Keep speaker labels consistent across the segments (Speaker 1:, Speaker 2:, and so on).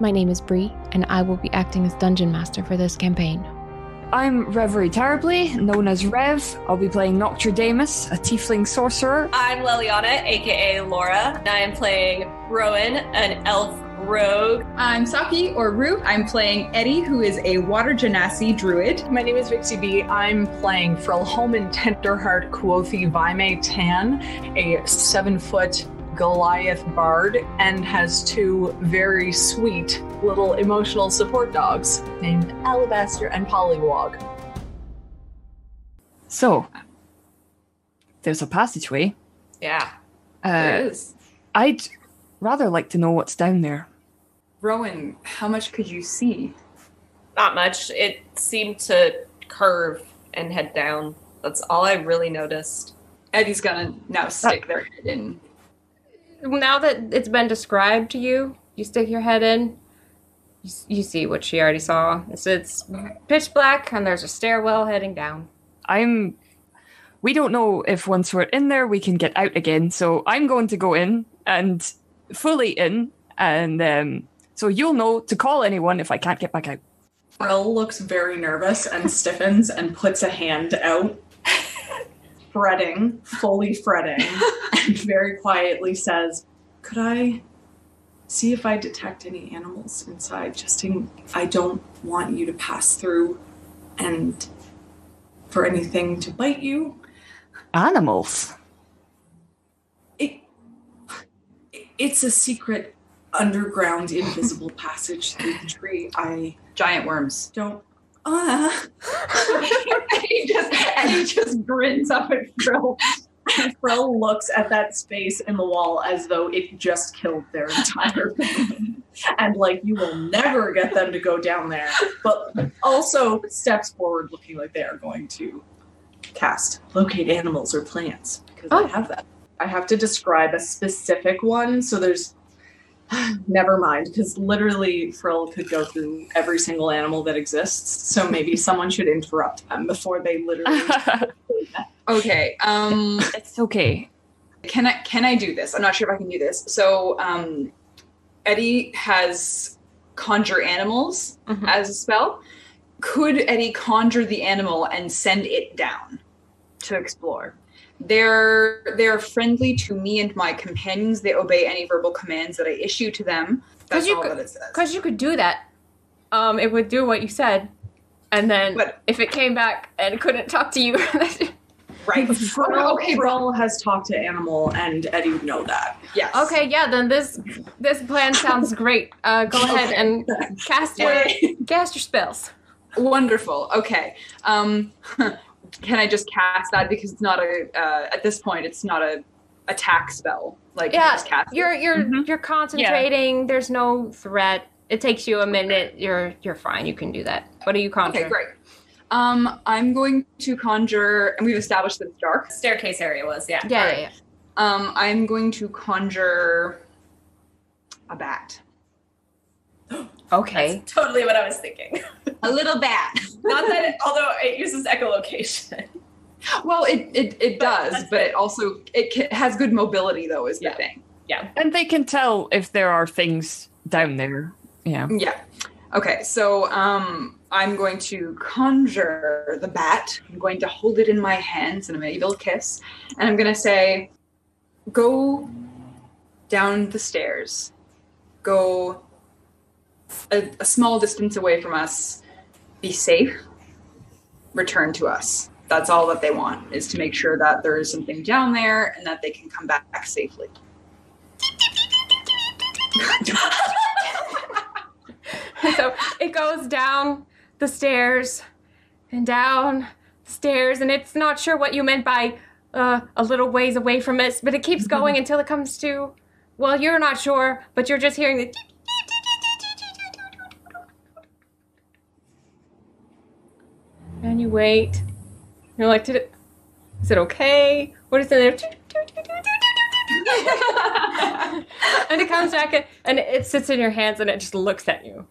Speaker 1: My name is Bree, and I will be acting as Dungeon Master for this campaign.
Speaker 2: I'm Reverie Terribly, known as Rev. I'll be playing Nocturdamus, a tiefling sorcerer.
Speaker 3: I'm Leliana, aka Laura, and I am playing Rowan, an elf rogue.
Speaker 4: I'm Saki, or Rue. I'm playing Eddie, who is a water genasi druid.
Speaker 5: My name is Vixie B. I'm playing Frelholman Tenderheart Kuothi Vaime Tan, a seven foot Goliath bard, and has two very sweet little emotional support dogs named Alabaster and Pollywog.
Speaker 2: So, there's a passageway.
Speaker 3: Yeah,
Speaker 2: Uh,
Speaker 3: there is.
Speaker 2: I'd rather like to know what's down there.
Speaker 4: Rowan, how much could you see?
Speaker 3: Not much. It seemed to curve and head down. That's all I really noticed.
Speaker 4: Eddie's gonna now stick their head in.
Speaker 6: Now that it's been described to you, you stick your head in. You, you see what she already saw. It's, it's pitch black, and there's a stairwell heading down.
Speaker 2: I'm. We don't know if once we're in there we can get out again, so I'm going to go in and fully in, and um, so you'll know to call anyone if I can't get back out.
Speaker 7: Frill looks very nervous and stiffens and puts a hand out, fretting, fully fretting, and very quietly says, Could I see if I detect any animals inside? Just in, I don't want you to pass through and for anything to bite you.
Speaker 2: Animals.
Speaker 7: It, it's a secret underground invisible passage through the tree. I
Speaker 4: Giant worms.
Speaker 7: don't. Uh,
Speaker 4: and, he just, and he just grins up at Frill.
Speaker 7: And Frill looks at that space in the wall as though it just killed their entire family. And like, you will never get them to go down there. But also steps forward looking like they are going to cast locate animals or plants. Because I have that. I have to describe a specific one. So there's. Never mind, because literally Frill could go through every single animal that exists. So maybe someone should interrupt them before they literally.
Speaker 4: Okay. Um,
Speaker 2: it's okay.
Speaker 4: can I can I do this? I'm not sure if I can do this. So um, Eddie has conjure animals
Speaker 6: Mhm.
Speaker 4: as a spell. Could Eddie conjure the animal and send it down to explore? They're they're friendly to me and my companions. They obey any verbal commands that I issue to them. That's
Speaker 6: you
Speaker 4: all
Speaker 6: could-
Speaker 4: that it says.
Speaker 6: Because you could do that. Um, it would do what you said. And then
Speaker 4: But-
Speaker 6: if it came back and couldn't talk to you,
Speaker 4: right.
Speaker 7: Frill,
Speaker 4: okay,
Speaker 7: Frill has talked to animal, and Eddie would know that.
Speaker 4: Yes.
Speaker 6: okay, yeah, then this this plan sounds great. Uh, go ahead and cast your cast your spells.
Speaker 4: Wonderful. Okay. Um, can I just cast that because it's not a uh, at this point it's not a attack spell. Like
Speaker 6: Yeah,
Speaker 4: just cast.
Speaker 6: You're you're
Speaker 2: Mhm.
Speaker 6: you're concentrating. There's no threat. It takes you a minute. You're you're fine. You can do that. What do you conjure?
Speaker 4: Okay, great. Um, I'm going to conjure, and we've established that it's dark.
Speaker 3: Staircase area was, yeah.
Speaker 6: Yeah,
Speaker 3: Alright.
Speaker 6: yeah, yeah.
Speaker 4: Um, I'm going to conjure a bat.
Speaker 6: Okay.
Speaker 3: That's totally what I was thinking.
Speaker 4: A little bat.
Speaker 3: Not that, it, although it uses echolocation.
Speaker 4: Well, it it, it does, but it also it ca- has good mobility though. Is the thing. Yeah.
Speaker 2: And they can tell if there are things down there. Yeah.
Speaker 4: Yeah. Okay, so um, I'm going to conjure the bat. I'm going to hold it in my hands in a medieval kiss, and I'm going to say, "Go down the stairs. Go a, a small distance away from us. Be safe. Return to us." That's all that they want is to make sure that there is something down there and that they can come back safely.
Speaker 6: so it goes down the stairs and down the stairs, and it's not sure what you meant by uh, a little ways away from us, but it keeps going until it comes to. Well, you're not sure, but you're just hearing the. And you wait. You're like, did it? Is it okay? What is in there? and it comes back and, and it sits in your hands and it just looks at you.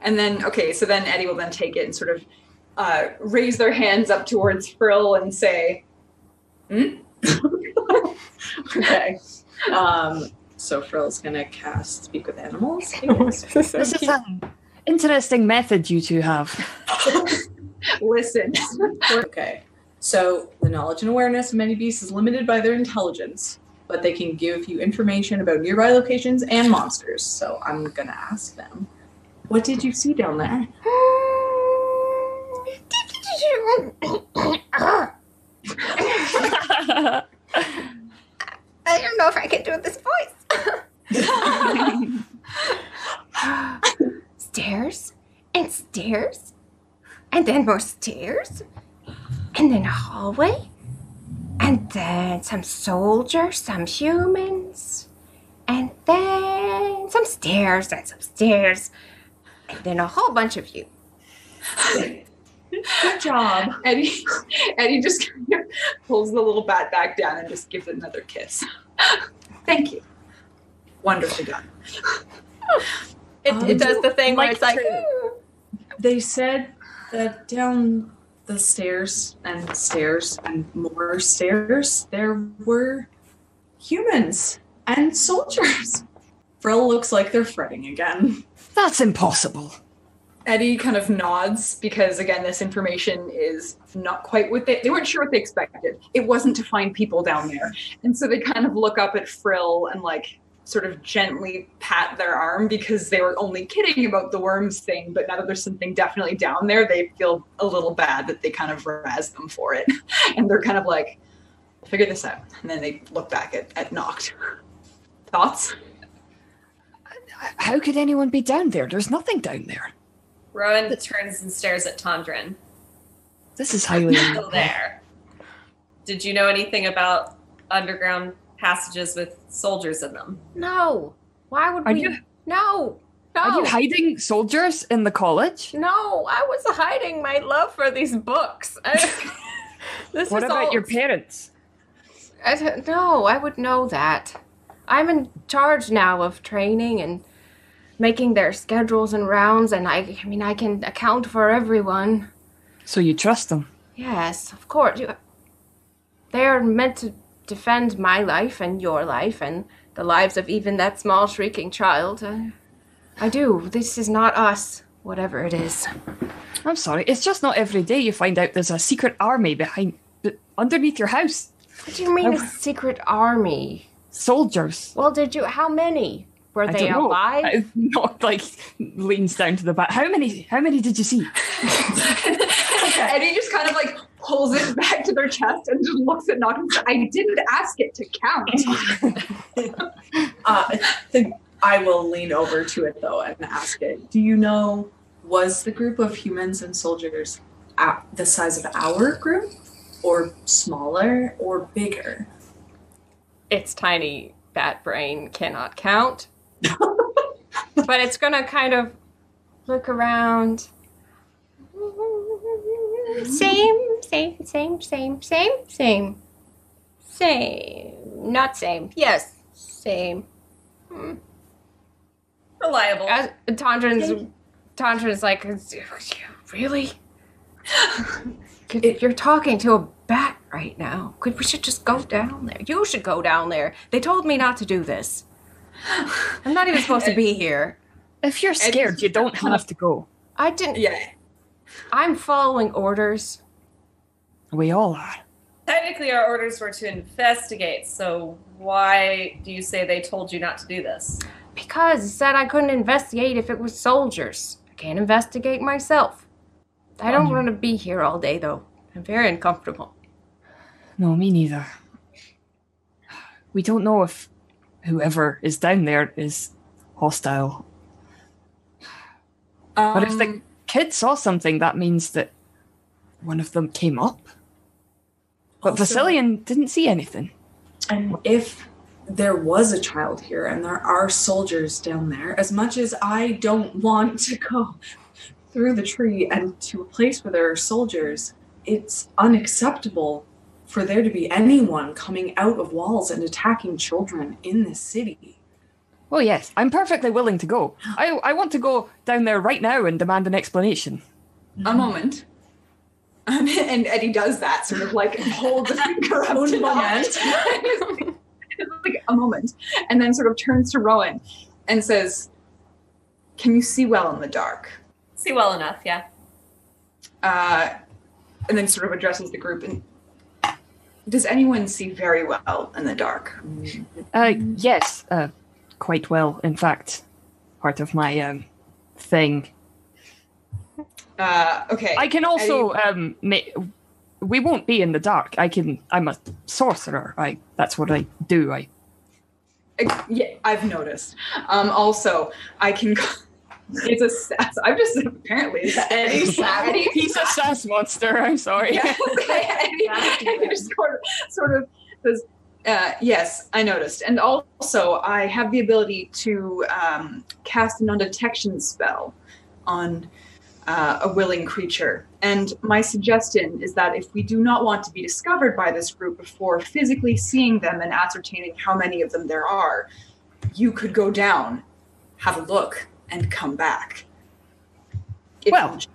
Speaker 4: And then, okay, so then Eddie will then take it and sort of uh, raise their hands up towards Frill and say, hmm?
Speaker 7: okay. Um, So Frill's gonna cast Speak with Animals.
Speaker 2: This is an interesting method you two have.
Speaker 4: Listen.
Speaker 7: okay. So the knowledge and awareness of many beasts is limited by their intelligence, but they can give you information about nearby locations and monsters. So I'm gonna ask them, what did you see down there?
Speaker 6: I don't know if I can do this voice. stairs and stairs, and then more stairs, and then a hallway, and then some soldiers, some humans, and then some stairs and some stairs, and then a whole bunch of you.
Speaker 7: Good job.
Speaker 4: Eddie Eddie just kind of pulls the little bat back down and just gives it another kiss. Thank you.
Speaker 7: Wonderfully done.
Speaker 6: It,
Speaker 7: Um,
Speaker 6: it does the thing where
Speaker 7: like
Speaker 6: it's like,
Speaker 7: to- They said that down the stairs and stairs and more stairs, there were humans and soldiers. Frill looks like they're fretting again.
Speaker 2: That's impossible.
Speaker 4: Eddie kind of nods because again, this information is not quite what they they weren't sure what they expected. It wasn't to find people down there, and so they kind of look up at Frill and like sort of gently pat their arm because they were only kidding about the worms thing. But now that there's something definitely down there, they feel a little bad that they kind of razz them for it, and they're kind of like, figure this out. And then they look back at at Noct. Thoughts?
Speaker 2: How could anyone be down there? There's nothing down there.
Speaker 3: Rowan turns and stares at Tondrin.
Speaker 2: This is highly
Speaker 3: Still
Speaker 2: unusual.
Speaker 3: there. Did you know anything about underground passages with soldiers in them?
Speaker 6: no. Why would
Speaker 2: Are
Speaker 6: we?
Speaker 2: you-
Speaker 6: No. No.
Speaker 2: Are you hiding soldiers in the college?
Speaker 6: no, I was hiding my love for these books. I- this
Speaker 2: What
Speaker 6: is
Speaker 2: about
Speaker 6: all-
Speaker 2: your parents?
Speaker 6: I don't. I would know that. I'm in charge now of training and making their schedules and rounds, and I, I mean, I can account for everyone.
Speaker 2: So you trust them?
Speaker 6: Yes, of course. You, they are meant to defend my life and your life and the lives of even that small shrieking child. Uh, I do. This is not us, whatever it is.
Speaker 2: I'm sorry. It's just not every day you find out there's a secret army behind, b- underneath your house.
Speaker 6: What do you mean a secret army?
Speaker 2: Soldiers.
Speaker 6: Well, did you? How many were
Speaker 2: I
Speaker 6: they
Speaker 2: don't know.
Speaker 6: alive?
Speaker 2: I- Not like leans down to the back. How many? How many did you see?
Speaker 4: Eddie just kind of like pulls it back to their chest and just looks at Noct and says, I didn't ask it to count.
Speaker 7: Uh, I I will lean over to it though and ask it. Do you know was the group of humans and soldiers at the size of our group, or smaller, or bigger?
Speaker 6: its tiny bat brain cannot count. but it's gonna kind of look around. Same, same, same, same, same, same. Same. Not same. Yes, same. Hmm.
Speaker 3: Reliable.
Speaker 6: As, Tondrin's, Tondrin's like, really? You're talking to a bat right now. Could we should just go down there? You should go down there. They told me not to do this. I'm not even supposed to be here.
Speaker 2: If you're scared, you don't have to go.
Speaker 6: I didn't.
Speaker 7: Yeah.
Speaker 6: I'm following orders.
Speaker 2: We all are.
Speaker 3: Technically, our orders were to investigate, so why do you say they told you not to do this?
Speaker 6: Because it said I couldn't investigate if it was soldiers. I can't investigate myself. I don't want to be here all day, though. I'm very uncomfortable.
Speaker 2: No, me neither. We don't know if whoever is down there is hostile. But if the
Speaker 7: Um,
Speaker 2: kid saw something, that means that one of them came up. But
Speaker 7: Also-
Speaker 2: Vasilian didn't see anything.
Speaker 7: And if there was a child here and there are soldiers down there, as much as I don't want to go through the tree and to a place where there are soldiers, it's unacceptable for there to be anyone coming out of walls and attacking children in this city.
Speaker 2: Well, yes, I'm perfectly willing to go. I, I want to go down there right now and demand an explanation.
Speaker 4: a moment. Um, and Eddie does that, sort of like holds a finger up to
Speaker 7: moment.
Speaker 4: Noct. like a moment, and then sort of turns to Rowan and says, "Can you see well in the dark?"
Speaker 3: See well enough, yeah.
Speaker 4: Uh, and then sort of addresses the group and. Does anyone see very well in the dark?
Speaker 2: Uh, yes, uh, quite well. In fact, part of my um, thing.
Speaker 4: Uh, okay.
Speaker 2: I can also um, ma- we won't be in the dark. I can. I'm a sorcerer. I. That's what I do. I.
Speaker 4: I- yeah, I've noticed. Um, also, I can. It's a sass. I'm just apparently
Speaker 3: Any
Speaker 4: Eddie
Speaker 2: He's a sass monster. I'm sorry.
Speaker 4: Yeah, Eddie, Eddie just sort of, sort of says, uh, "Yes, I noticed." And also, I have the ability to um, cast a non-detection spell on uh, a willing creature. And my suggestion is that if we do not want to be discovered by this group before physically seeing them and ascertaining how many of them there are, you could go down, have a look, and come back. If
Speaker 2: Well,
Speaker 4: you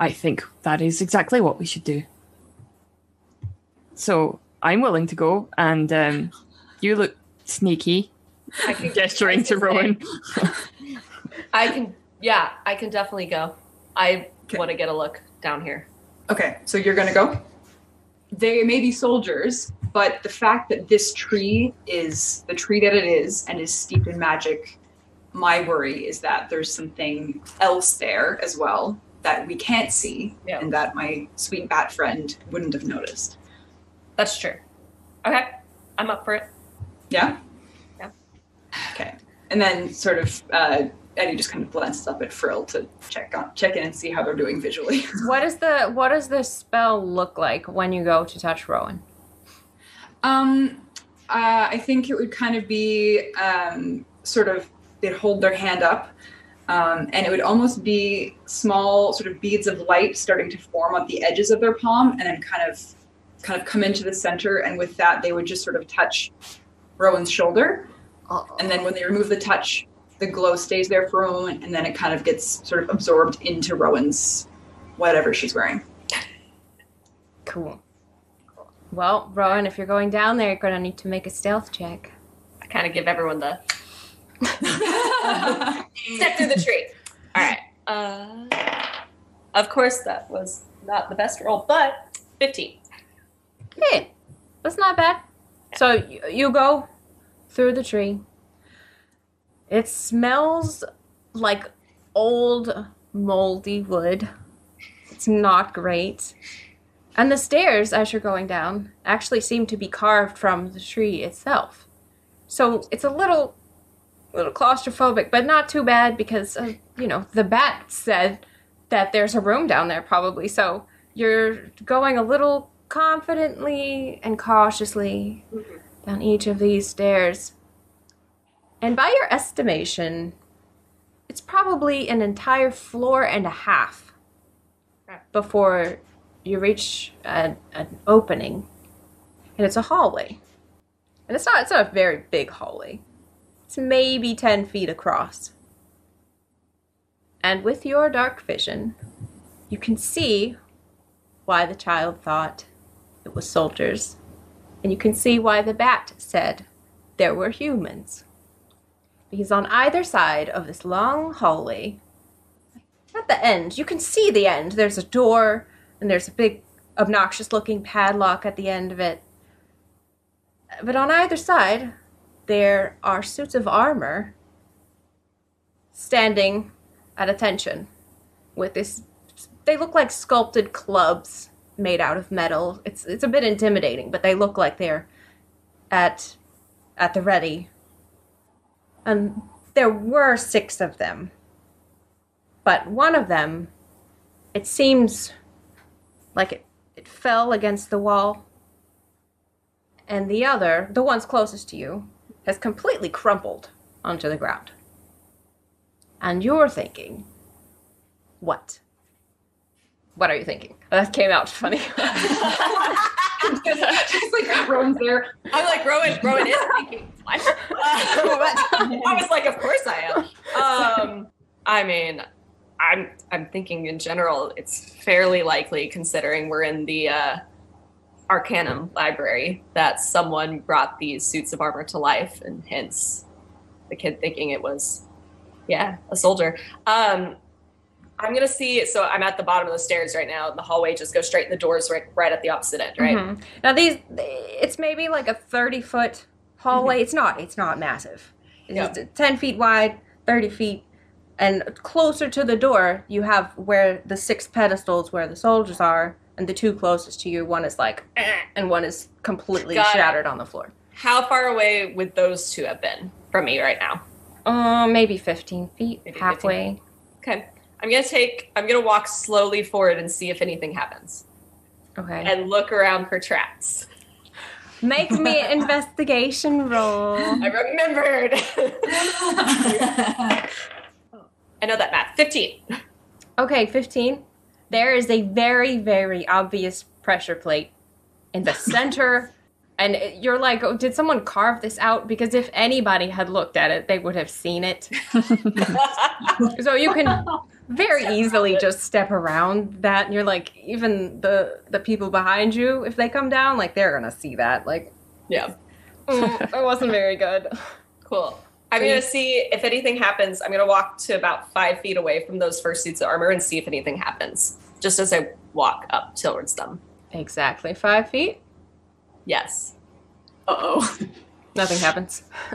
Speaker 2: I think that is exactly what we should do. So I'm willing to go, and um, you look sneaky,
Speaker 3: I can,
Speaker 2: gesturing to Rowan.
Speaker 3: I can, yeah, I can definitely go. I
Speaker 4: Okay.
Speaker 3: want to get a look down here.
Speaker 4: Okay, so you're gonna go. They may be soldiers, but the fact that this tree is the tree that it is and is steeped in magic, my worry is that there's something else there as well that we can't see
Speaker 3: Yeah.
Speaker 4: and that my sweet bat friend wouldn't have noticed.
Speaker 3: That's true. Okay, I'm up for it.
Speaker 4: Yeah?
Speaker 3: Yeah.
Speaker 4: Okay. And then sort of uh, Eddie just kind of glances up at Frill to check on check in and see how they're doing visually.
Speaker 6: What is the what does the spell look like when you go to touch Rowan?
Speaker 4: Um, uh, I think it would kind of be um, sort of they'd hold their hand up, um, and it would almost be small sort of beads of light starting to form at the edges of their palm, and then kind of kind of come into the center. And with that, they would just sort of touch Rowan's shoulder, and then when they remove the touch, the glow stays there for a moment, and then it kind of gets sort of absorbed into Rowan's whatever she's wearing.
Speaker 6: Cool. Well, Rowan, if you're going down there, you're gonna need to make a stealth check.
Speaker 3: I kind of give everyone the step through the tree. All right. Uh, of course, that was not the best roll, but 15.
Speaker 6: Hey, that's not bad. So you, you go through the tree. It smells like old, moldy wood. It's not great. And the stairs, as you're going down, actually seem to be carved from the tree itself. So it's a little, little claustrophobic, but not too bad because, uh, you know, the bat said that there's a room down there probably. So you're going a little confidently and cautiously down each of these stairs. And by your estimation, it's probably an entire floor and a half before you reach a, an opening. And it's a hallway. And it's not it's not a very big hallway. It's maybe 10 feet across. And with your dark vision, you can see why the child thought it was soldiers. And you can see why the bat said there were humans. Because on either side of this long hallway, at the end, you can see the end. There's a door, and there's a big, obnoxious looking padlock at the end of it. But on either side, there are suits of armor standing at attention with this. They look like sculpted clubs made out of metal. It's it's a bit intimidating, but they look like they're at at the ready. And there were six of them. But one of them it seems like it, it fell against the wall. And the other, the one's closest to you, has completely crumpled onto the ground. And you're thinking, what? What are you thinking? That came out funny.
Speaker 4: Just like Rowan's there.
Speaker 3: I'm like, Rowan, Rowan is thinking. What? I was like, of course I am. Um, I mean, I'm I'm thinking in general, it's fairly likely considering we're in the uh, Arcanum library that someone brought these suits of armor to life, and hence the kid thinking it was, yeah, a soldier. Um, I'm gonna see. So I'm at the bottom of the stairs right now. The hallway just goes straight, and the doors right, right at the opposite end, right?
Speaker 6: Mhm. Now these, it's maybe like a thirty foot hallway. It's not. It's not massive. It's
Speaker 3: Yeah.
Speaker 6: just ten feet wide, thirty feet, and closer to the door, you have where the six pedestals where the soldiers are, and the two closest to you, one is like, and one is completely
Speaker 3: Got it.
Speaker 6: shattered on the floor.
Speaker 3: How far away would those two have been from me right now?
Speaker 6: Uh, maybe fifteen feet,
Speaker 3: Maybe 15
Speaker 6: halfway.
Speaker 3: Okay. I'm gonna take. I'm gonna walk slowly forward and see if anything happens,
Speaker 6: Okay.
Speaker 3: and look around for traps.
Speaker 6: Make me an investigation roll.
Speaker 3: I remembered. I know that math. Fifteen.
Speaker 6: Okay, 15. There is a very, very obvious pressure plate in the center. And you're like, oh, did someone carve this out? Because if anybody had looked at it, they would have seen it. so you can very easily just step around that. And you're like, even the the people behind you, if they come down, like they're gonna see that. Like,
Speaker 3: yeah.
Speaker 6: mm, it wasn't very good.
Speaker 3: Cool. I'm gonna see if anything happens. I'm gonna walk to about five feet away from those first suits of armor and see if anything happens. Just as I walk up towards them.
Speaker 6: Exactly five feet.
Speaker 3: Yes.
Speaker 4: Uh oh.
Speaker 6: Nothing happens.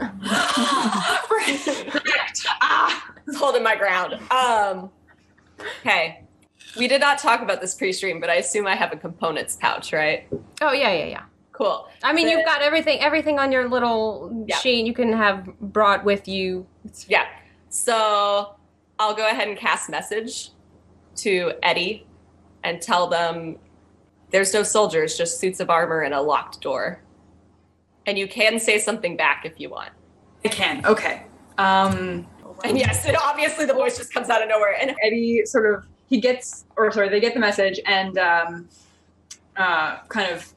Speaker 3: ah, it's holding my ground. Um. Okay. We did not talk about this pre-stream, but I assume I have a components pouch, right?
Speaker 6: Oh yeah, yeah, yeah.
Speaker 3: Cool.
Speaker 6: I mean,
Speaker 3: The-
Speaker 6: you've got everything, everything on your little
Speaker 3: Yeah.
Speaker 6: sheet you can have brought with you.
Speaker 3: Yeah. So I'll go ahead and cast message to Eddie and tell them there's no soldiers, just suits of armor and a locked door. And you can say something back if you want.
Speaker 4: I can. Okay. Um,
Speaker 3: And yes, it, obviously the voice just comes out of nowhere. And
Speaker 4: Eddie sort of he gets or sorry they get the message and um, uh, kind of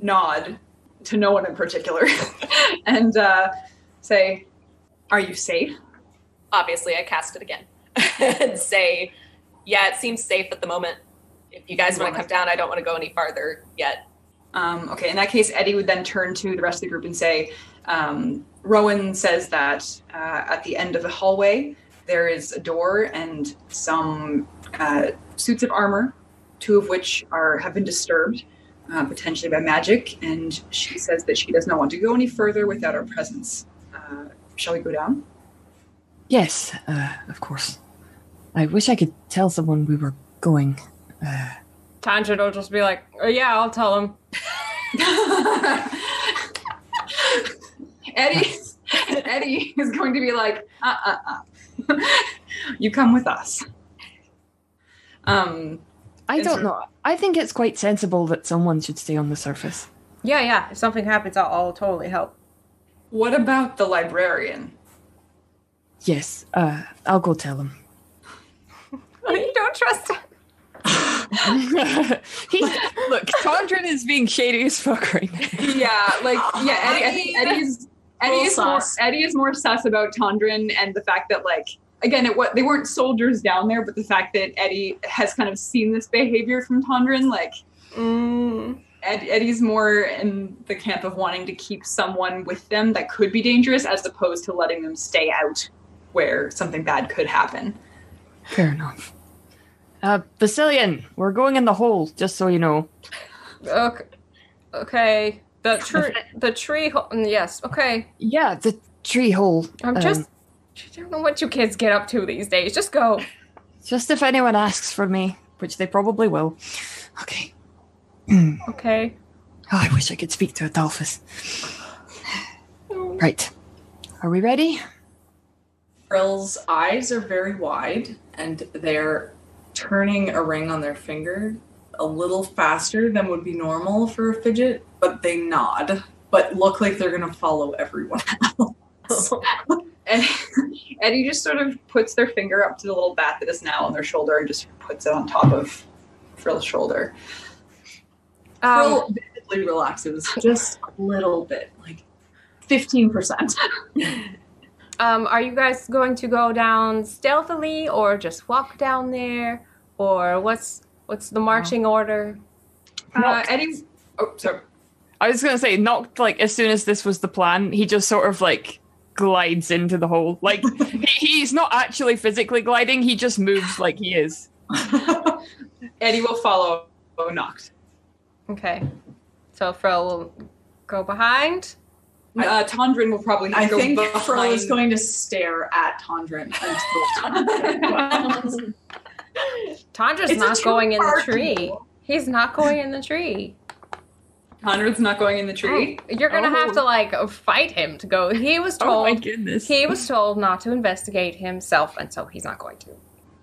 Speaker 4: nod to no one in particular and uh, say, "Are you safe?"
Speaker 3: obviously I cast it again and say, yeah, it seems safe at the moment. If you guys want to come down, I don't want to go any farther yet.
Speaker 4: Um, okay, in that case, Eddie would then turn to the rest of the group and say, um, Rowan says that uh, at the end of the hallway, there is a door and some uh, suits of armor, two of which are have been disturbed, uh, potentially by magic. And she says that she does not want to go any further without our presence. Uh, shall we go down?
Speaker 2: Yes, uh, of course. I wish I could tell someone we were going. Uh,
Speaker 6: Tangent will just be like, oh, "Yeah, I'll tell him."
Speaker 4: Eddie, Eddie is going to be like, uh, uh, uh. you come with us. Um,
Speaker 2: I don't know. I think it's quite sensible that someone should stay on the surface.
Speaker 6: Yeah, yeah. If something happens, I'll, I'll totally help.
Speaker 4: what about the librarian?
Speaker 2: Yes, uh, I'll go tell him.
Speaker 6: you don't trust him.
Speaker 2: He's look. Tondrin is being shady as fuck right now.
Speaker 4: Yeah, like yeah, Eddie. I think Eddie's Eddie is more
Speaker 7: sus.
Speaker 4: Eddie is more sus about Tondrin and the fact that like again, it what they weren't soldiers down there, but the fact that Eddie has kind of seen this behavior from Tondrin, like
Speaker 6: Mm.
Speaker 4: Ed, Eddie's more in the camp of wanting to keep someone with them that could be dangerous, as opposed to letting them stay out where something bad could happen.
Speaker 2: Fair enough. Uh, Basilian, we're going in the hole, just so you know.
Speaker 6: Okay. Okay. The tree. the tree. Ho- mm, yes. Okay.
Speaker 2: Yeah, the tree hole.
Speaker 6: I'm
Speaker 2: Um,
Speaker 6: just. I don't know what you kids get up to these days. Just go.
Speaker 2: just if anyone asks for me, which they probably will. Okay.
Speaker 6: Okay.
Speaker 2: Oh, I wish I could speak to Adolphus. Right. Are we ready?
Speaker 7: Frill's eyes are very wide and they're turning a ring on their finger a little faster than would be normal for a fidget, but they nod, but look like they're gonna follow everyone else.
Speaker 4: And Eddie just sort of puts their finger up to the little bat that is now on their shoulder and just puts it on top of Frill's shoulder.
Speaker 6: Um,
Speaker 7: Frill visibly relaxes just a little bit, like 15%.
Speaker 6: um. Are you guys going to go down stealthily, or just walk down there, or what's what's the marching order?
Speaker 4: Uh, Eddie Oh, sorry.
Speaker 2: I was gonna say, Noct like as soon as this was the plan, he just sort of like glides into the hole. Like he, he's not actually physically gliding; he just moves like he is.
Speaker 4: Eddie will follow Noct.
Speaker 6: Okay. So Fro will go behind.
Speaker 4: Uh, Tondrin will probably
Speaker 7: I
Speaker 4: go
Speaker 7: think
Speaker 4: behind.
Speaker 7: Fro is going to stare at Tondrin until
Speaker 6: Tandra's
Speaker 7: It's
Speaker 6: not going in the tree.
Speaker 7: duel.
Speaker 6: He's not going in the tree.
Speaker 4: Tondrin's not going in the tree.
Speaker 6: You're gonna have
Speaker 2: Oh.
Speaker 6: to like fight him to go. He was told.
Speaker 2: Oh my goodness!
Speaker 6: he was told not to investigate himself, and so he's not going to.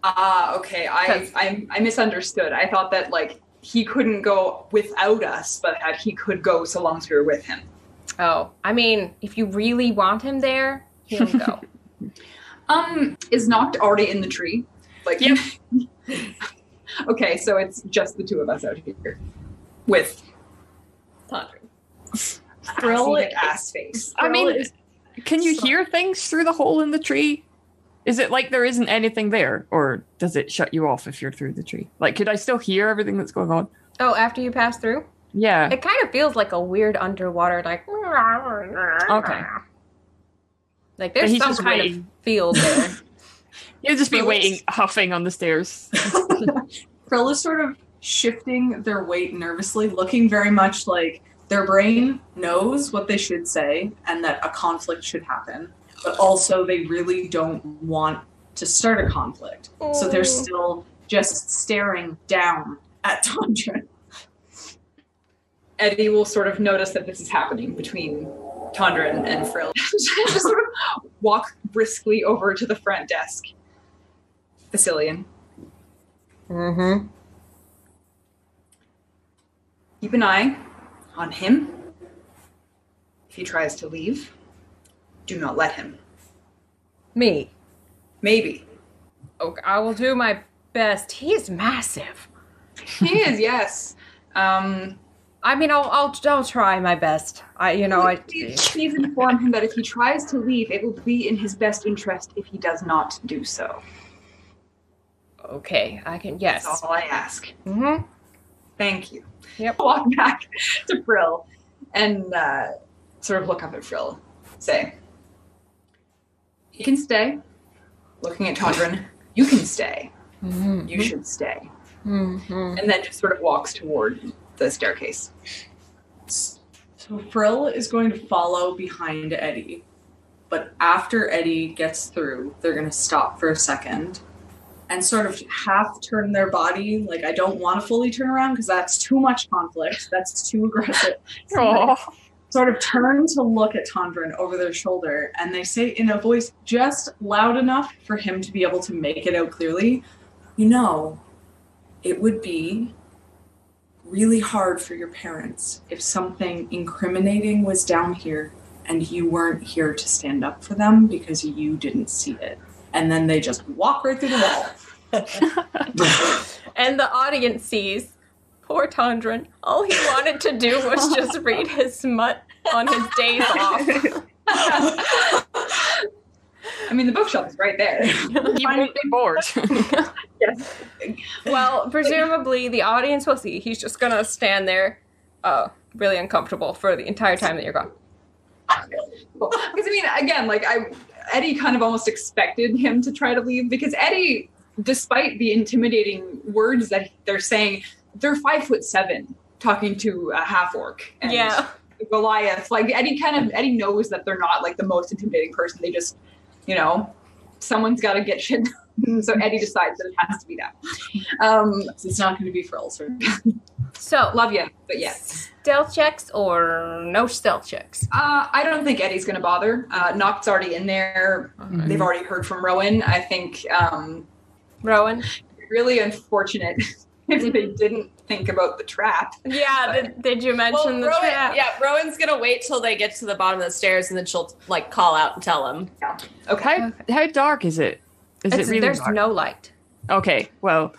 Speaker 4: Ah, okay. I, I I misunderstood. I thought that like he couldn't go without us, but that he could go so long as we were with him.
Speaker 6: Oh, I mean, if you really want him there, he'll go.
Speaker 4: Um, is Noct already in the tree? Like,
Speaker 2: Yep.
Speaker 4: okay, so it's just the two of us out here with
Speaker 3: Tondrin.
Speaker 7: Frill
Speaker 4: ass face.
Speaker 2: I mean,
Speaker 7: is-
Speaker 2: can you
Speaker 7: so-
Speaker 2: hear things through the hole in the tree? Is it like there isn't anything there, or does it shut you off if you're through the tree? Like, could I still hear everything that's going on?
Speaker 6: oh, after you pass through,
Speaker 2: Yeah.
Speaker 6: it kind of feels like a weird underwater, like.
Speaker 2: Okay.
Speaker 6: Like there's some kind
Speaker 2: waiting.
Speaker 6: of field there.
Speaker 2: You'll just be
Speaker 7: Frill is-
Speaker 2: waiting, huffing on the stairs.
Speaker 7: Frill is sort of shifting their weight nervously, looking very much like their brain knows what they should say and that a conflict should happen, but also they really don't want to start a conflict. So they're still just staring down at Tondrin.
Speaker 4: Eddie will sort of notice that this is happening between Tondrin and Frill. Just sort of walk briskly over to the front desk. Facilian.
Speaker 6: mm-hmm.
Speaker 4: Keep an eye on him. If he tries to leave, do not let him.
Speaker 6: Me.
Speaker 4: Maybe.
Speaker 6: Okay, I will do my best. He is massive.
Speaker 4: He is, yes. Um,
Speaker 6: I mean, I'll I'll I'll try my best. I you know I.
Speaker 4: please, please inform him that if he tries to leave, it will be in his best interest if he does not do so.
Speaker 6: Okay, I can. Yes.
Speaker 4: That's all I ask.
Speaker 6: Mm-hmm.
Speaker 4: Thank you.
Speaker 6: Yep.
Speaker 4: Walk back to Frill and uh, sort of look up at Frill. Say, You can stay. Looking at Tondrin, you can stay.
Speaker 6: Mm-hmm.
Speaker 4: You should stay.
Speaker 6: Mm-hmm.
Speaker 4: And then just sort of walks toward the staircase.
Speaker 7: So Frill is going to follow behind Eddie, but after Eddie gets through, they're going to stop for a second and sort of half turn their body. Like, I don't want to fully turn around because that's too much conflict. That's too aggressive. So sort of turn to look at Tondrin over their shoulder, and they say in a voice just loud enough for him to be able to make it out clearly, you know, it would be really hard for your parents if something incriminating was down here and you weren't here to stand up for them because you didn't see it. And then they just walk right through the wall.
Speaker 6: And the audience sees poor Tondrin. All he wanted to do was just read his smut on his days off.
Speaker 4: I mean, the bookshelf is right there.
Speaker 2: He won't be bored.
Speaker 4: yes.
Speaker 6: Well, presumably the audience will see he's just gonna stand there, uh, really uncomfortable for the entire time that you're gone.
Speaker 4: Because I mean, again, like I, Eddie kind of almost expected him to try to leave because Eddie, despite the intimidating words that they're saying, they're five foot seven talking to a half orc. And
Speaker 6: Yeah.
Speaker 4: Goliath. Like Eddie kind of Eddie knows that they're not like the most intimidating person. They just, you know, someone's got to get shit. so Eddie decides that it has to be that. Um,
Speaker 7: So it's not going to be Frill. So
Speaker 6: So,
Speaker 4: love you, but yes.
Speaker 6: stealth checks or no stealth checks?
Speaker 4: Uh, I don't think Eddie's going to bother. Uh, Noct's already in there. They've already heard from Rowan. I think um,
Speaker 6: Rowan?
Speaker 4: really unfortunate if they didn't think about the trap.
Speaker 6: Yeah, did, did you mention the
Speaker 3: Rowan,
Speaker 6: trap?
Speaker 3: yeah, Rowan's gonna wait till they get to the bottom of the stairs and then she'll like call out and tell him.
Speaker 4: Okay.
Speaker 2: How how dark is it? Is
Speaker 6: It's-
Speaker 2: it really
Speaker 6: there's
Speaker 2: dark?
Speaker 6: no light.
Speaker 2: Okay, well,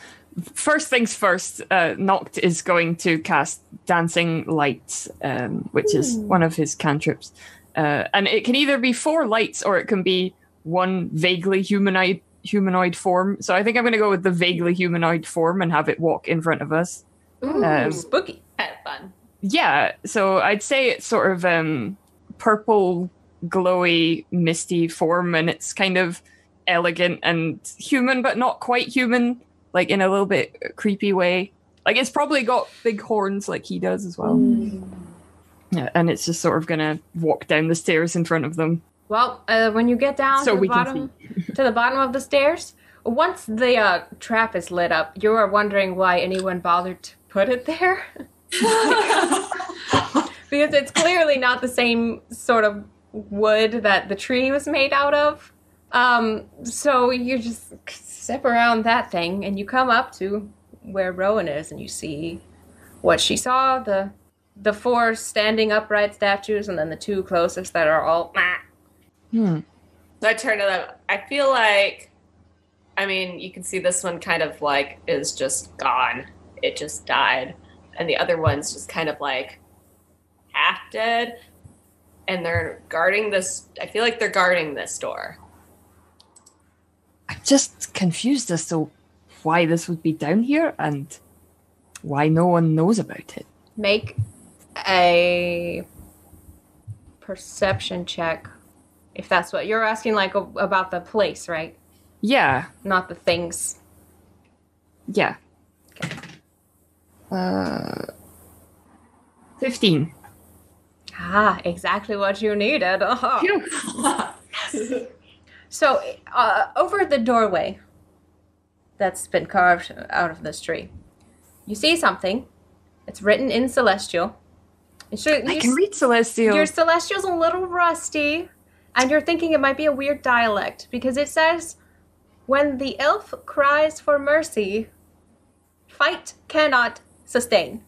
Speaker 2: first things first, uh, Noct is going to cast Dancing Lights, um, which is one of his cantrips. Uh, and it can either be four lights or it can be one vaguely humanoid humanoid form. So I think I'm going to go with the vaguely humanoid form and have it walk in front of us.
Speaker 6: Ooh,
Speaker 2: Um,
Speaker 6: spooky.
Speaker 3: Kind of fun.
Speaker 2: Yeah, so I'd say it's sort of um purple, glowy, misty form, and it's kind of elegant and human, but not quite human, like in a little bit creepy way. Like it's probably got big horns like he does as well. Yeah, and it's just sort of gonna walk down the stairs in front of them.
Speaker 6: Well, uh, when you get down
Speaker 2: So
Speaker 6: to the bottom to the bottom of the stairs, once the uh, trap is lit up, you are wondering why anyone bothered to put it there. because it's clearly not the same sort of wood that the tree was made out of. Um, so you just step around that thing and you come up to where Rowan is and you see what she saw the the four standing upright statues and then the two closest that are all
Speaker 2: Hmm.
Speaker 3: So I turn to them. I feel like, I mean, you can see this one kind of like is just gone. It just died. And the other one's just kind of like half dead. And they're guarding this. I feel like they're guarding this door.
Speaker 2: I'm just confused as to why this would be down here and why no one knows about it.
Speaker 6: Make a perception check. If that's what you're asking, like about the place, right?
Speaker 2: Yeah,
Speaker 6: Not the things.
Speaker 2: yeah. Uh, 15.
Speaker 6: Ah, exactly what you needed. So, uh, over the doorway that's been carved out of this tree, you see something. It's written in Celestial. Sure,
Speaker 2: I
Speaker 6: you
Speaker 2: can read Celestial.
Speaker 6: Your Celestial's a little rusty, and you're thinking it might be a weird dialect because it says, When the elf cries for mercy, fight cannot sustain.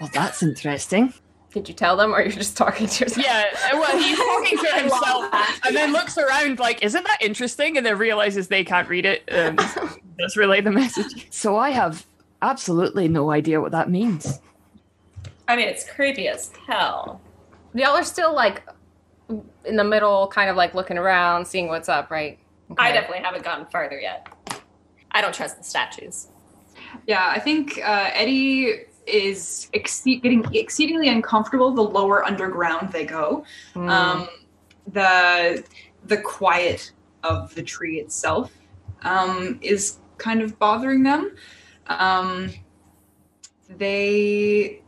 Speaker 2: Well, that's interesting.
Speaker 6: Did you tell them, or you're just talking to yourself?
Speaker 2: Yeah, well, he's talking to himself and then looks around like, isn't that interesting? And then realizes they can't read it and does relay the message. So I have absolutely no idea what that means.
Speaker 3: I mean, it's creepy as hell.
Speaker 6: Y'all are still like in the middle, kind of like looking around, seeing what's up, right?
Speaker 3: I definitely haven't gotten farther yet. I don't trust the statues.
Speaker 4: Yeah, I think uh, Eddie is exceed- getting exceedingly uncomfortable the lower underground they go.
Speaker 6: Hmm.
Speaker 4: Um, the the quiet of the tree itself um, is kind of bothering them. Um, they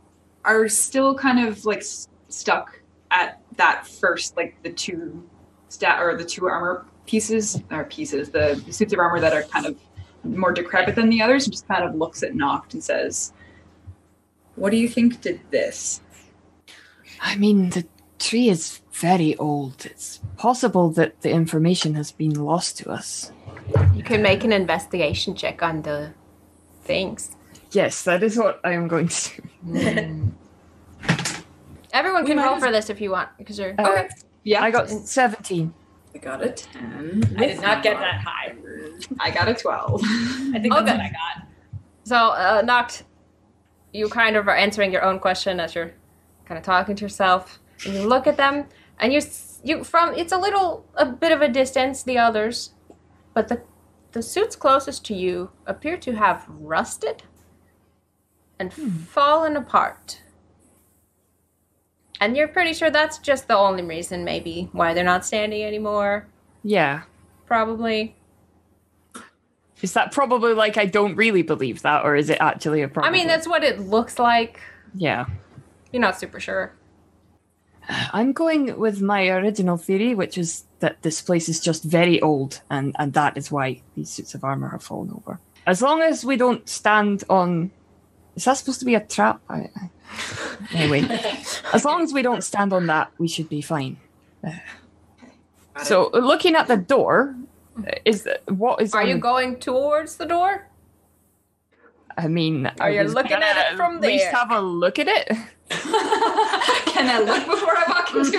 Speaker 4: are still kind of like s- stuck at that first, like the two stat or the two armor pieces or pieces, the, the suits of armor that are kind of more decrepit than the others, and just kind of looks at Noct and says, "What do you think did this?"
Speaker 2: I mean, the tree is very old. It's possible that the information has been lost to us.
Speaker 6: you can make an investigation check on the things.
Speaker 2: Yes, that is what I am going to do. Hmm.
Speaker 6: Everyone can
Speaker 4: might
Speaker 6: roll for this if you want, because you're.
Speaker 2: Uh,
Speaker 4: Yeah,
Speaker 2: I got 17.
Speaker 7: I got a 10.
Speaker 3: I did not get that high.
Speaker 4: I got a twelve.
Speaker 3: I think
Speaker 6: Okay.
Speaker 3: that's what I got.
Speaker 6: So, uh, Noct, you kind of are answering your own question as you're kind of talking to yourself, and you look at them, and you s- you from it's a little a bit of a distance the others, but the the suits closest to you appear to have rusted and fallen apart. And you're pretty sure that's just the only reason, maybe, why they're not standing anymore.
Speaker 2: Yeah.
Speaker 6: Probably.
Speaker 2: Is that probably like I don't really believe that, or is it actually a problem?
Speaker 6: I mean, that's what it looks like.
Speaker 2: Yeah.
Speaker 6: You're not super sure.
Speaker 2: I'm going with my original theory, which is that this place is just very old, and, and that is why these suits of armor have fallen over. As long as we don't stand on. Is that supposed to be a trap? I, I... Anyway, as long as we don't stand on that, we should be fine. So, looking at the door, is what is?
Speaker 6: Are you going towards the door?
Speaker 2: I mean,
Speaker 6: Are
Speaker 2: I
Speaker 6: you looking at it from there?
Speaker 2: At least
Speaker 6: there?
Speaker 2: have a look at it.
Speaker 4: Can I look before I walk into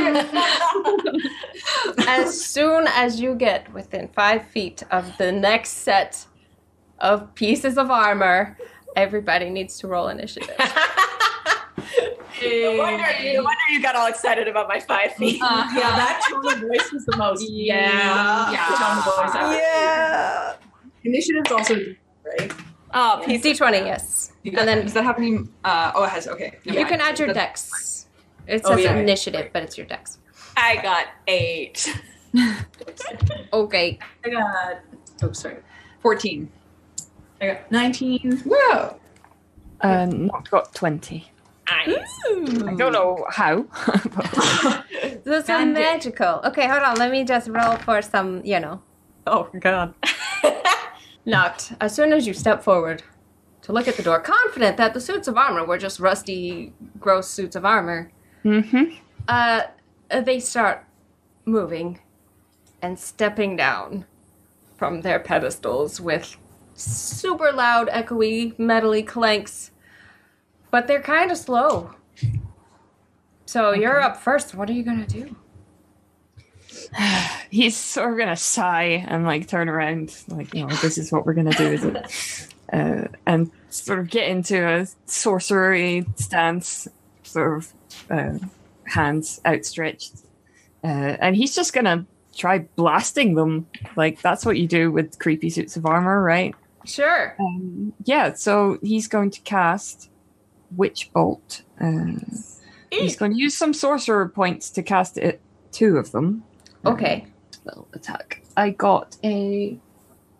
Speaker 4: it?
Speaker 6: as soon as you get within five feet of the next set of pieces of armor, everybody needs to roll initiative.
Speaker 3: No wonder, no wonder you got all excited about my five feet.
Speaker 4: Uh,
Speaker 7: Yeah, that tone of voice was the most.
Speaker 4: Yeah.
Speaker 7: Yeah. Tone of voice ever.
Speaker 6: yeah.
Speaker 7: Initiative's also right.
Speaker 3: Oh, piece
Speaker 6: D20, yes.
Speaker 4: and then does that have any? Uh, oh, it has. Okay. Never
Speaker 6: You
Speaker 4: mind.
Speaker 6: can add your
Speaker 4: That's-
Speaker 6: dex. It
Speaker 7: Oh,
Speaker 6: says
Speaker 7: yeah.
Speaker 6: initiative, but it's your dex.
Speaker 3: I got eight.
Speaker 6: Okay.
Speaker 7: I got. Oh, sorry.
Speaker 4: Fourteen.
Speaker 7: I got 19.
Speaker 4: Whoa.
Speaker 2: Uh, not got 20. I don't know how.
Speaker 6: Those are
Speaker 7: Magic.
Speaker 6: magical. Okay, hold on. Let me just roll for some, you know. Oh, God. Noct. As soon as you step forward to look at the door, confident that the suits of armor were just rusty, gross suits of armor,
Speaker 2: mm-hmm.
Speaker 6: uh, they start moving and stepping down from their pedestals with super loud, echoey, metally clanks. But they're kind of slow. So you're up first. What are you gonna do?
Speaker 2: He's sort of gonna sigh and like turn around, like, you know, this is what we're gonna do, is it? Uh, and sort of get into a sorcery stance, sort of uh, hands outstretched. Uh, and he's just gonna try blasting them. Like, that's what you do with creepy suits of armor, right?
Speaker 6: Sure.
Speaker 2: Um, yeah, so he's going to cast Witch Bolt. Uh, he's going to use some sorcerer points to cast it, two of them.
Speaker 6: Okay.
Speaker 2: Spell attack. I got a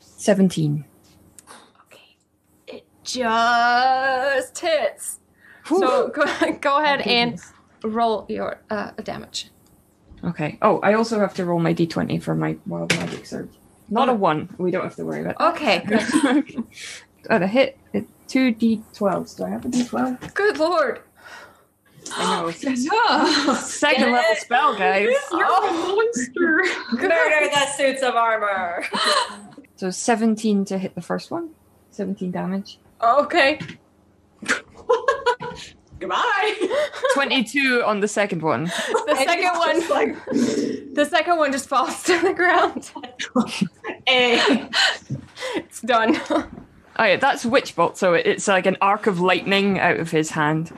Speaker 2: 17.
Speaker 6: Okay. It just hits. So go, go ahead and roll your uh, damage.
Speaker 2: Okay. Oh, I also have to roll my d20 for my wild magic surge. Not a one. We don't have to worry about
Speaker 6: Okay,
Speaker 2: that. At a hit, it, two d12s. Do I have a d12?
Speaker 6: Good lord.
Speaker 2: I know. Second level spell, guys. You're oh.
Speaker 4: a monster.
Speaker 3: Murder the suits of armor.
Speaker 2: So 17 to hit the first one. 17 damage.
Speaker 6: Okay.
Speaker 7: Goodbye.
Speaker 2: 22 on the second one.
Speaker 6: The second one,
Speaker 7: Just like,
Speaker 6: the second one just falls to the ground.
Speaker 7: eh.
Speaker 6: It's done.
Speaker 2: Oh yeah, that's Witch Bolt, so it's like an arc of lightning out of his hand.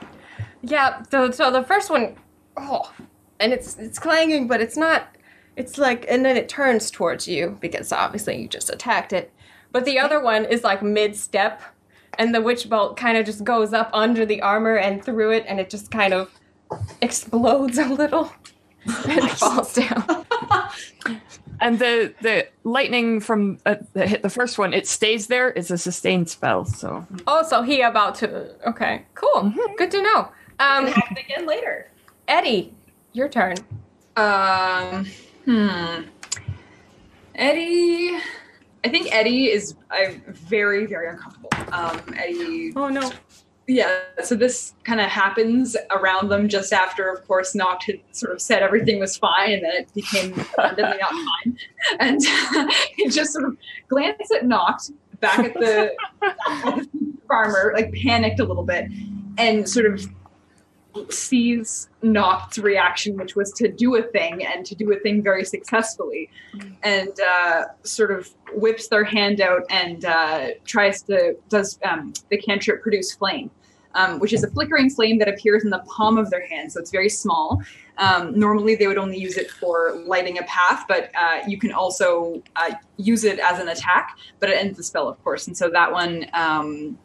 Speaker 6: yeah. So so the first one, oh, and it's it's clanging, but it's not. It's like, and then it turns towards you because obviously you just attacked it. But the other one is like mid step, and the witch bolt kind of just goes up under the armor and through it, and it just kind of explodes a little and falls down.
Speaker 2: And the the lightning from uh, that hit the first one, it stays there. It's a sustained spell, so
Speaker 6: Also, he about to. Okay, cool. Good to know. Um,
Speaker 3: Hack it again later.
Speaker 6: Eddie, your turn.
Speaker 4: Um, hmm. Eddie, I think Eddie is I'm very very uncomfortable. Um, Eddie,
Speaker 6: Oh no.
Speaker 4: Yeah. So this kind of happens around them just after, of course, Noct had sort of said everything was fine, and then it became abundantly not fine. And he just sort of glanced at Noct back at the, farmer, like panicked a little bit, and sort of sees Noct's reaction, which was to do a thing and to do a thing very successfully, and uh, sort of whips their hand out and uh, tries to does um, the cantrip produce flame, um, which is a flickering flame that appears in the palm of their hand, so it's very small. Um, normally, they would only use it for lighting a path, but uh, you can also uh, use it as an attack. But it ends the spell, of course, and so that one um,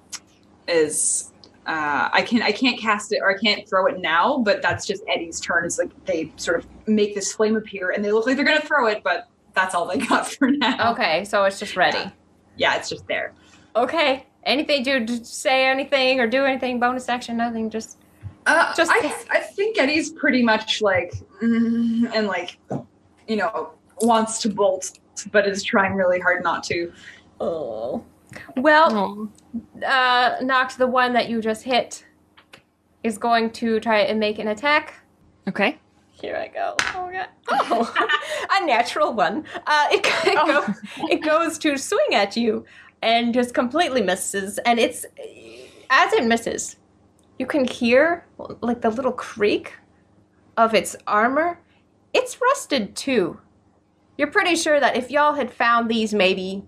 Speaker 4: is uh, I can I can't cast it or I can't throw it now, but that's just Eddie's turn. It's like they sort of make this flame appear and they look like they're gonna throw it, but that's all they got for now.
Speaker 6: Okay, so it's just ready.
Speaker 4: Yeah, it's just there.
Speaker 6: Okay. Anything to to say anything or do anything? Bonus action? Nothing. Just
Speaker 4: Uh,
Speaker 6: Just-
Speaker 4: I I think Eddie's pretty much like mm, and like you know wants to bolt, but is trying really hard not to.
Speaker 6: oh. Well, uh, Noct the one that you just hit is going to try and make an attack.
Speaker 2: okay.
Speaker 6: Here I go. Oh my god. Oh, a natural one. Uh, it, it,
Speaker 2: Oh.
Speaker 6: go, it goes to swing at you and just completely misses. And it's as it misses, you can hear like the little creak of its armor. It's rusted too. You're pretty sure that if y'all had found these maybe,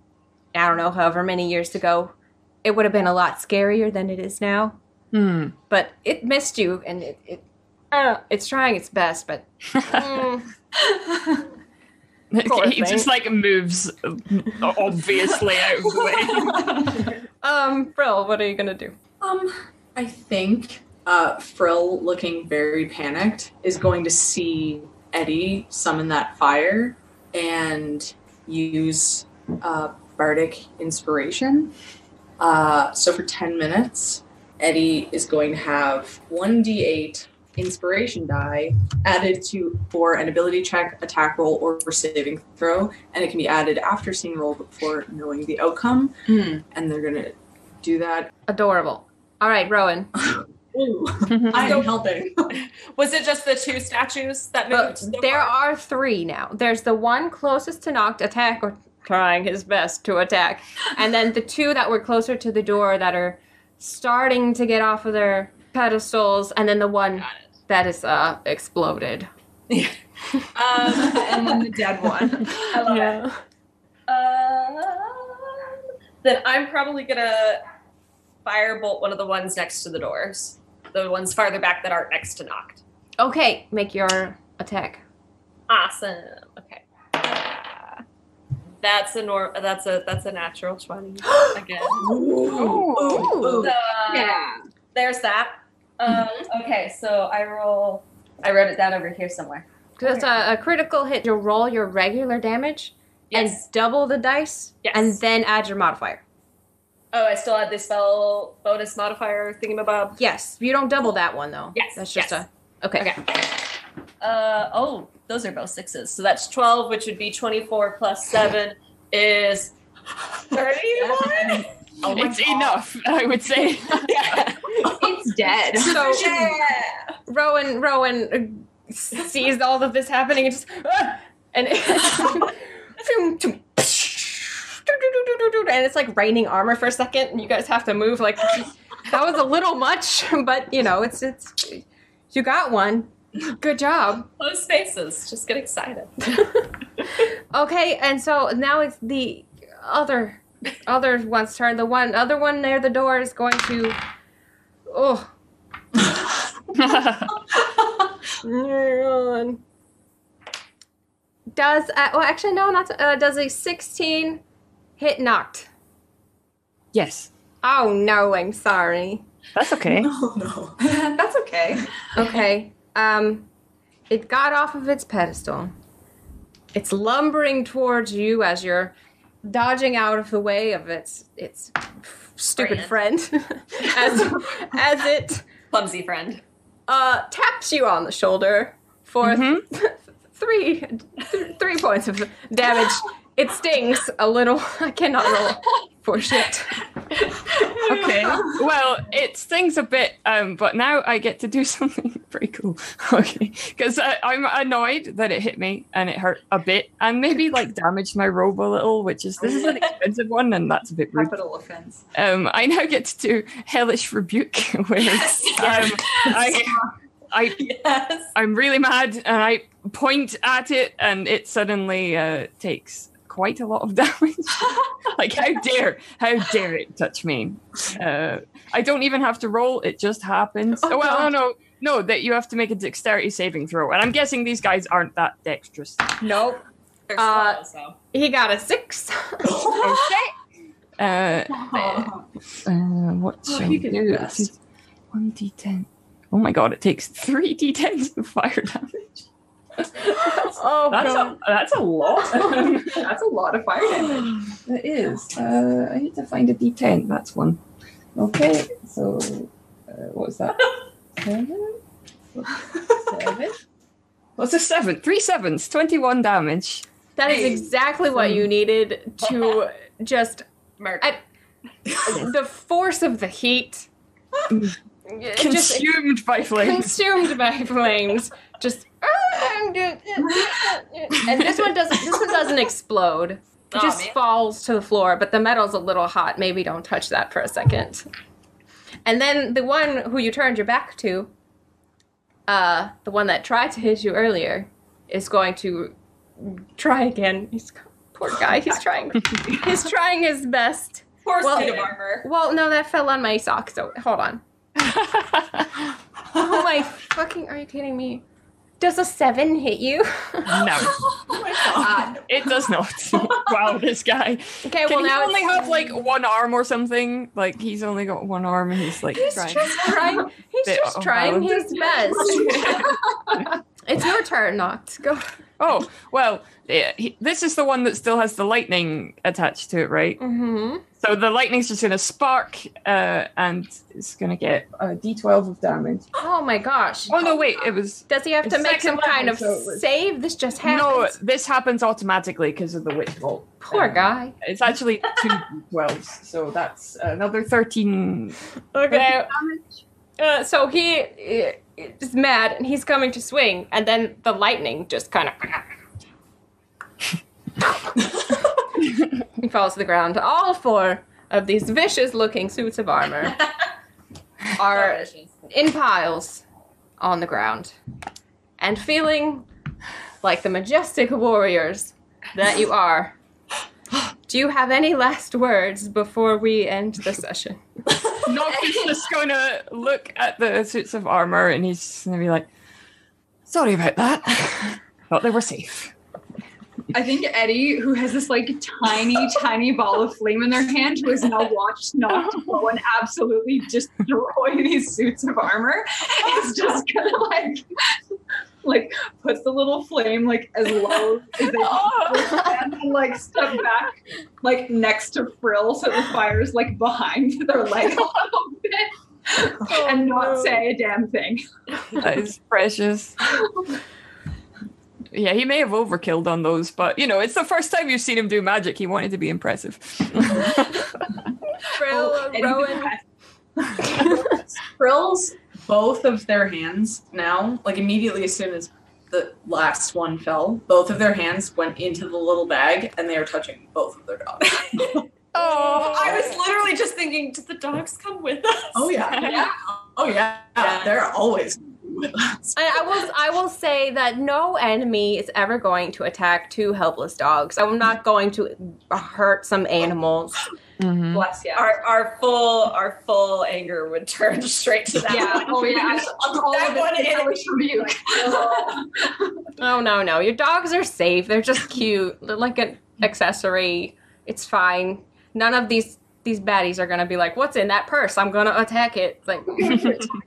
Speaker 6: I don't know, however many years ago, it would have been a lot scarier than it is now.
Speaker 2: Hmm.
Speaker 6: But it missed you, and it, it know, it's trying its best, but mm,
Speaker 2: he
Speaker 6: thing.
Speaker 2: just like moves obviously out of the way.
Speaker 6: um, Frill, what are you gonna do?
Speaker 7: Um, I think uh, Frill, looking very panicked, is going to see Eddie summon that fire and use uh, bardic inspiration. Uh, so for 10 minutes, Eddie is going to have 1d8 inspiration die added to for an ability check, attack roll, or for saving throw, and it can be added after seeing roll before knowing the outcome.
Speaker 4: Hmm.
Speaker 7: And they're gonna do that.
Speaker 6: Adorable. All right, Rowan.
Speaker 7: Ooh, I am helping.
Speaker 3: Was it just the two statues that moved?
Speaker 6: But
Speaker 3: so
Speaker 6: there
Speaker 3: far?
Speaker 6: are three now. There's the one closest to Noct attack or trying his best to attack, and then the two that were closer to the door that are starting to get off of their pedestals, and then the one that is uh exploded. Yeah.
Speaker 3: Um,
Speaker 4: and then the dead one.
Speaker 3: I love it. Um, then I'm probably gonna firebolt one of the ones next to the doors. The ones farther back that aren't next to Noct.
Speaker 6: Okay, make your attack.
Speaker 3: Awesome. Okay. That's a nor- That's a that's a natural twenty again.
Speaker 2: Ooh.
Speaker 3: So, uh, There's that. Um, okay, so I roll. I wrote it down over here somewhere.
Speaker 6: Because it's a, a critical hit. You'll roll your regular damage
Speaker 3: Yes.
Speaker 6: and double the dice,
Speaker 3: Yes.
Speaker 6: and then add your modifier.
Speaker 3: Oh, I still add the spell bonus modifier thingamabob.
Speaker 6: Yes, you don't double that one though.
Speaker 3: Yes,
Speaker 6: that's just
Speaker 3: yes.
Speaker 6: a okay.
Speaker 3: Okay. Uh oh, those are both sixes. So that's twelve, which would be twenty-four plus seven is thirty-one.
Speaker 7: Oh
Speaker 2: it's
Speaker 7: God.
Speaker 2: enough, I would say.
Speaker 3: yeah.
Speaker 4: It's dead.
Speaker 6: So
Speaker 3: yeah.
Speaker 6: Rowan, Rowan uh, sees all of this happening and just ah! and and it's like raining armor for a second, and you guys have to move. Like that was a little much, but you know, it's it's you got one. Good job.
Speaker 3: Close spaces. Just get excited.
Speaker 6: Okay, and so now it's the other other one's turn. The one other one near the door is going to oh does uh, well actually no not uh, does a 16 hit Noct.
Speaker 2: yes,
Speaker 6: Oh no, I'm sorry.
Speaker 2: that's okay.
Speaker 7: Oh no.
Speaker 4: That's okay.
Speaker 6: Okay. Um it got off of its pedestal. It's lumbering towards you as you're dodging out of the way of its its stupid friend as as it
Speaker 3: Clumsy friend.
Speaker 6: uh taps you on the shoulder for
Speaker 2: Mhm.
Speaker 6: three th- three points of damage. It stings a little. I cannot roll for shit.
Speaker 2: Okay. Well, it stings a bit, um, but now I get to do something pretty cool. Okay, because I'm annoyed that it hit me and it hurt a bit, and maybe like damaged my robe a little, which is this is an expensive one, and that's a bit rude.
Speaker 4: Capital offense.
Speaker 2: Um, I now get to do hellish rebuke, where um, I, I
Speaker 3: Yes.
Speaker 2: I'm really mad, and I point at it, and it suddenly uh, takes quite a lot of damage. like how dare, how dare it touch me? Uh, I don't even have to roll; it just happens.
Speaker 4: Oh,
Speaker 2: Oh, well,
Speaker 4: God.
Speaker 2: no, no, no. That you have to make a dexterity saving throw, and I'm guessing these guys aren't that dexterous.
Speaker 6: Nope. Uh,
Speaker 3: twelve, so.
Speaker 6: He got a six.
Speaker 2: Okay. Uh,
Speaker 4: Oh,
Speaker 2: uh, what
Speaker 7: Oh,
Speaker 2: shall
Speaker 7: you
Speaker 2: we do? One d10. Oh my god! It takes three d10s of fire damage.
Speaker 6: Oh
Speaker 2: That's a that's a lot.
Speaker 4: That's a lot of fire damage.
Speaker 2: It is. Uh, I need to find a D10. That's one. Okay, so uh, what was that? Seven? Seven? What's a seven? Three sevens, 21 damage.
Speaker 6: That is exactly what you needed to just
Speaker 3: Murder.
Speaker 6: I- the force of the heat. Just
Speaker 2: Consumed by flames.
Speaker 6: consumed by flames. Just and this one doesn't. This one doesn't explode. It just
Speaker 3: man.
Speaker 6: falls to the floor, but the metal's a little hot. Maybe don't touch that for a second. And then the one who you turned your back to, uh, the one that tried to hit you earlier, is going to try again. He's poor guy. He's trying. He's trying his best.
Speaker 3: Poor
Speaker 6: well-
Speaker 3: suit of armor.
Speaker 6: Well, no, that fell on my sock. So hold on. Oh my fucking! Are you kidding me? Does a seven hit you?
Speaker 2: No,
Speaker 7: Oh
Speaker 2: it does not. wow, this guy.
Speaker 6: Okay,
Speaker 2: Can
Speaker 6: well
Speaker 2: he
Speaker 6: now
Speaker 2: only have like one arm or something? Like he's only got one arm and he's like
Speaker 6: He's
Speaker 2: trying.
Speaker 6: just trying. He's just trying his best. it's your turn, Noct. Go.
Speaker 2: Oh well, yeah, he, this is the one that still has the lightning attached to it, right?
Speaker 6: Mm-hmm.
Speaker 2: So the lightning's just gonna spark, uh, and it's gonna get a d12 of damage.
Speaker 6: Oh my gosh.
Speaker 2: Oh no, wait, it was
Speaker 6: Does he have to make some
Speaker 2: second
Speaker 6: kind of
Speaker 2: so was-
Speaker 6: save? This just happens.
Speaker 2: no. This happens automatically because of the witch bolt.
Speaker 6: Poor
Speaker 2: Um,
Speaker 6: guy.
Speaker 2: It's actually two d12s, so that's another 13.
Speaker 6: Okay. Uh, so he uh, is mad and he's coming to swing, and then the lightning just kind of. he falls to the ground. All four of these vicious looking suits of armor are in piles on the ground and feeling like the majestic warriors that you are. Do you have any last words before we end the session?
Speaker 2: Noct is just gonna look at the suits of armor and he's gonna be like, "Sorry about that. Thought they were safe."
Speaker 4: I think Eddie, who has this like tiny, tiny ball of flame in their hand, who has now watched Noct go and absolutely destroy these suits of armor, is just gonna like, like puts the little flame like as low as they oh. can and like step back, like next to Frill, so the fire's like behind their leg a little bit, oh, and not say a damn thing.
Speaker 2: That is precious. Yeah, he may have overkilled on those, but you know, it's the first time you've seen him do magic. He wanted to be impressive.
Speaker 6: Frill, oh, uh,
Speaker 4: Eddie
Speaker 6: Rowan.
Speaker 7: Frills both of their hands now, like immediately as soon as the last one fell, both of their hands went into the little bag and they are touching both of their dogs.
Speaker 2: oh,
Speaker 3: I was literally just thinking, did the dogs come with us?
Speaker 7: oh yeah. yeah. Oh yeah. They're always with us.
Speaker 6: I, I will. I will say that no enemy is ever going to attack two helpless dogs. I'm not going to hurt some animals.
Speaker 2: Mhm.
Speaker 4: Bless you.
Speaker 3: Our, our full our full anger would turn straight to that
Speaker 4: Yeah.
Speaker 3: one.
Speaker 4: Oh yeah. All
Speaker 3: that
Speaker 4: of
Speaker 3: one
Speaker 4: is
Speaker 3: enemy.
Speaker 4: always rebuke.
Speaker 6: Oh no, no, your dogs are safe. They're just cute. They're like an accessory. It's fine. None of these these baddies are gonna be like, "What's in that purse? I'm gonna attack it." Like,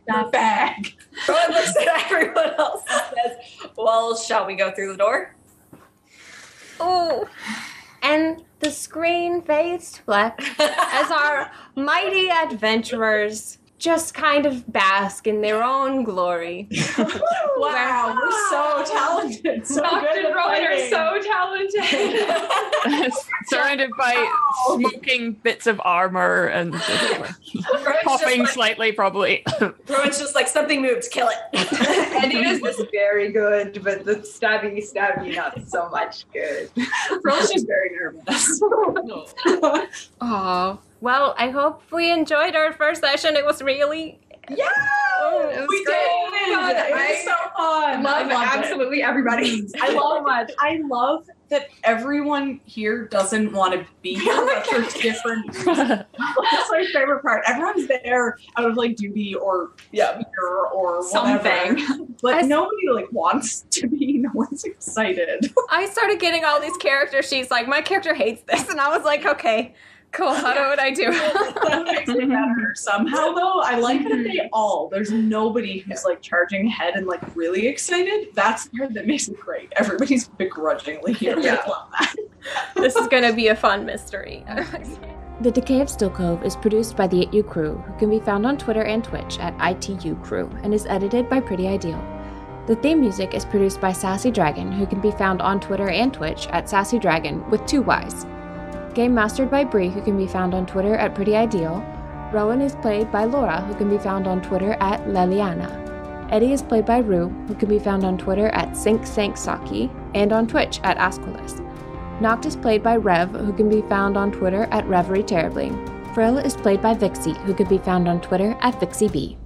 Speaker 7: That bag.
Speaker 3: Rowan looks at everyone else and says, Well, shall we go through the door?
Speaker 6: oh, and the screen fades to black as our mighty adventurers just kind of bask in their own glory.
Speaker 7: Wow, we're so talented. So
Speaker 4: Noct
Speaker 7: good
Speaker 4: and
Speaker 7: at
Speaker 4: Rowan are so talented.
Speaker 2: Surrounded by smoking bits of armor and just, like, coughing slightly, probably.
Speaker 3: Rowan's just like something moved, kill it.
Speaker 4: Eddie is is very good, but the stabby, stabby, not so much good.
Speaker 7: Pearl's just very nervous.
Speaker 6: Oh, well, I hope we enjoyed our first session. It was really.
Speaker 7: Yeah,
Speaker 6: Oh, it was
Speaker 7: we
Speaker 6: great.
Speaker 7: did. It
Speaker 4: I
Speaker 7: was so fun.
Speaker 4: Love
Speaker 7: I loved it.
Speaker 4: absolutely everybody.
Speaker 7: I love much. I love that everyone here doesn't want to be here, for different. That's my favorite part. Everyone's there out of like duty or yeah, fear or whatever.
Speaker 4: Something.
Speaker 7: But
Speaker 6: I s-
Speaker 7: nobody like wants to be. No one's excited.
Speaker 6: I started getting all these character sheets. Like, my character hates this. And I was like, okay, cool. How do what I do?
Speaker 7: that makes it better somehow though. I like that they mm-hmm. all there's nobody who's like charging ahead and like really excited. That's the part that makes it great. Everybody's begrudgingly here.
Speaker 4: Yeah.
Speaker 7: I love that.
Speaker 6: this is going to be a fun mystery.
Speaker 1: The Decay of Stillcove is produced by the ITU crew, who can be found on Twitter and Twitch at ITU crew, and is edited by Pretty Ideal. The theme music is produced by Sassy Dragon, who can be found on Twitter and Twitch at Sassy Dragon with two Y's. Game mastered by Bree, who can be found on Twitter at Pretty Ideal. Rowan is played by Laura, who can be found on Twitter at Leliana. Eddie is played by Rue, who can be found on Twitter at SinkSankSaki and on Twitch at Asquilus. Noct is played by Rev, who can be found on Twitter at Reverie Terribly. Frill is played by Vixie, who can be found on Twitter at VixieB.